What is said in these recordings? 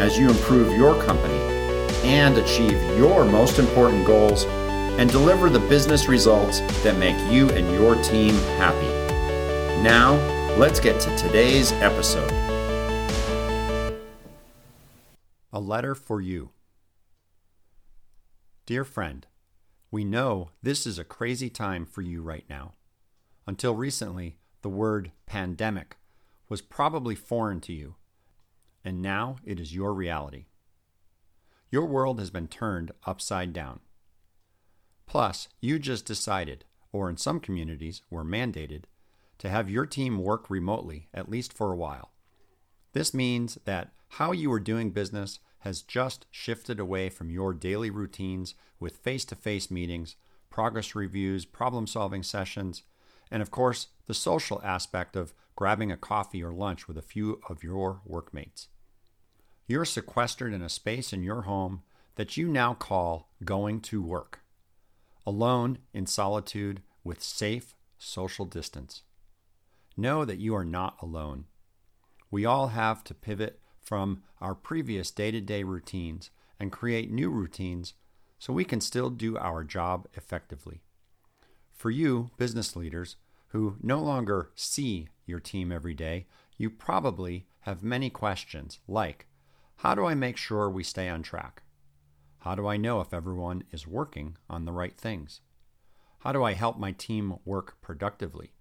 as you improve your company and achieve your most important goals and deliver the business results that make you and your team happy. Now, let's get to today's episode. A letter for you. Dear friend, we know this is a crazy time for you right now. Until recently, the word pandemic was probably foreign to you, and now it is your reality. Your world has been turned upside down. Plus, you just decided, or in some communities were mandated, to have your team work remotely, at least for a while. This means that how you are doing business has just shifted away from your daily routines with face to face meetings, progress reviews, problem solving sessions, and of course, the social aspect of grabbing a coffee or lunch with a few of your workmates. You're sequestered in a space in your home that you now call going to work, alone in solitude with safe social distance. Know that you are not alone. We all have to pivot from our previous day to day routines and create new routines so we can still do our job effectively. For you, business leaders, who no longer see your team every day, you probably have many questions like How do I make sure we stay on track? How do I know if everyone is working on the right things? How do I help my team work productively?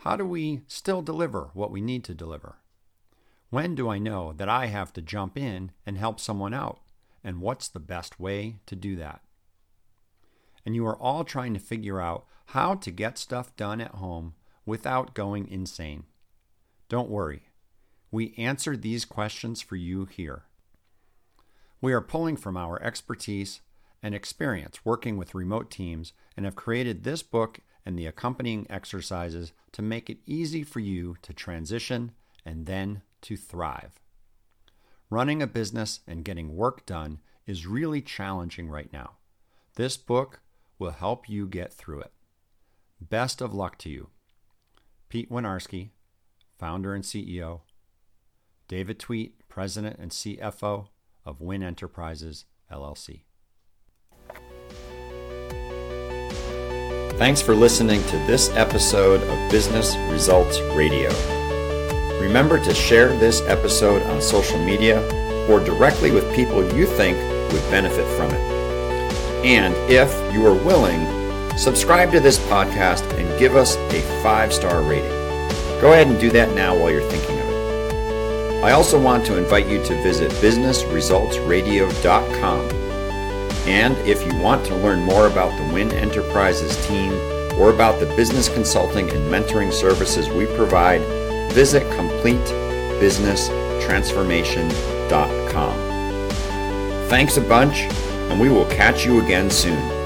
How do we still deliver what we need to deliver? When do I know that I have to jump in and help someone out? And what's the best way to do that? And you are all trying to figure out how to get stuff done at home without going insane. Don't worry, we answered these questions for you here. We are pulling from our expertise and experience working with remote teams and have created this book and the accompanying exercises to make it easy for you to transition and then to thrive. Running a business and getting work done is really challenging right now. This book will help you get through it. Best of luck to you. Pete Winiarski, founder and CEO. David Tweet, president and CFO of Win Enterprises, LLC. Thanks for listening to this episode of Business Results Radio. Remember to share this episode on social media or directly with people you think would benefit from it. And if you are willing, subscribe to this podcast and give us a five star rating. Go ahead and do that now while you're thinking of it. I also want to invite you to visit businessresultsradio.com and if you want to learn more about the Win Enterprises team or about the business consulting and mentoring services we provide, visit CompleteBusinessTransformation.com. Thanks a bunch, and we will catch you again soon.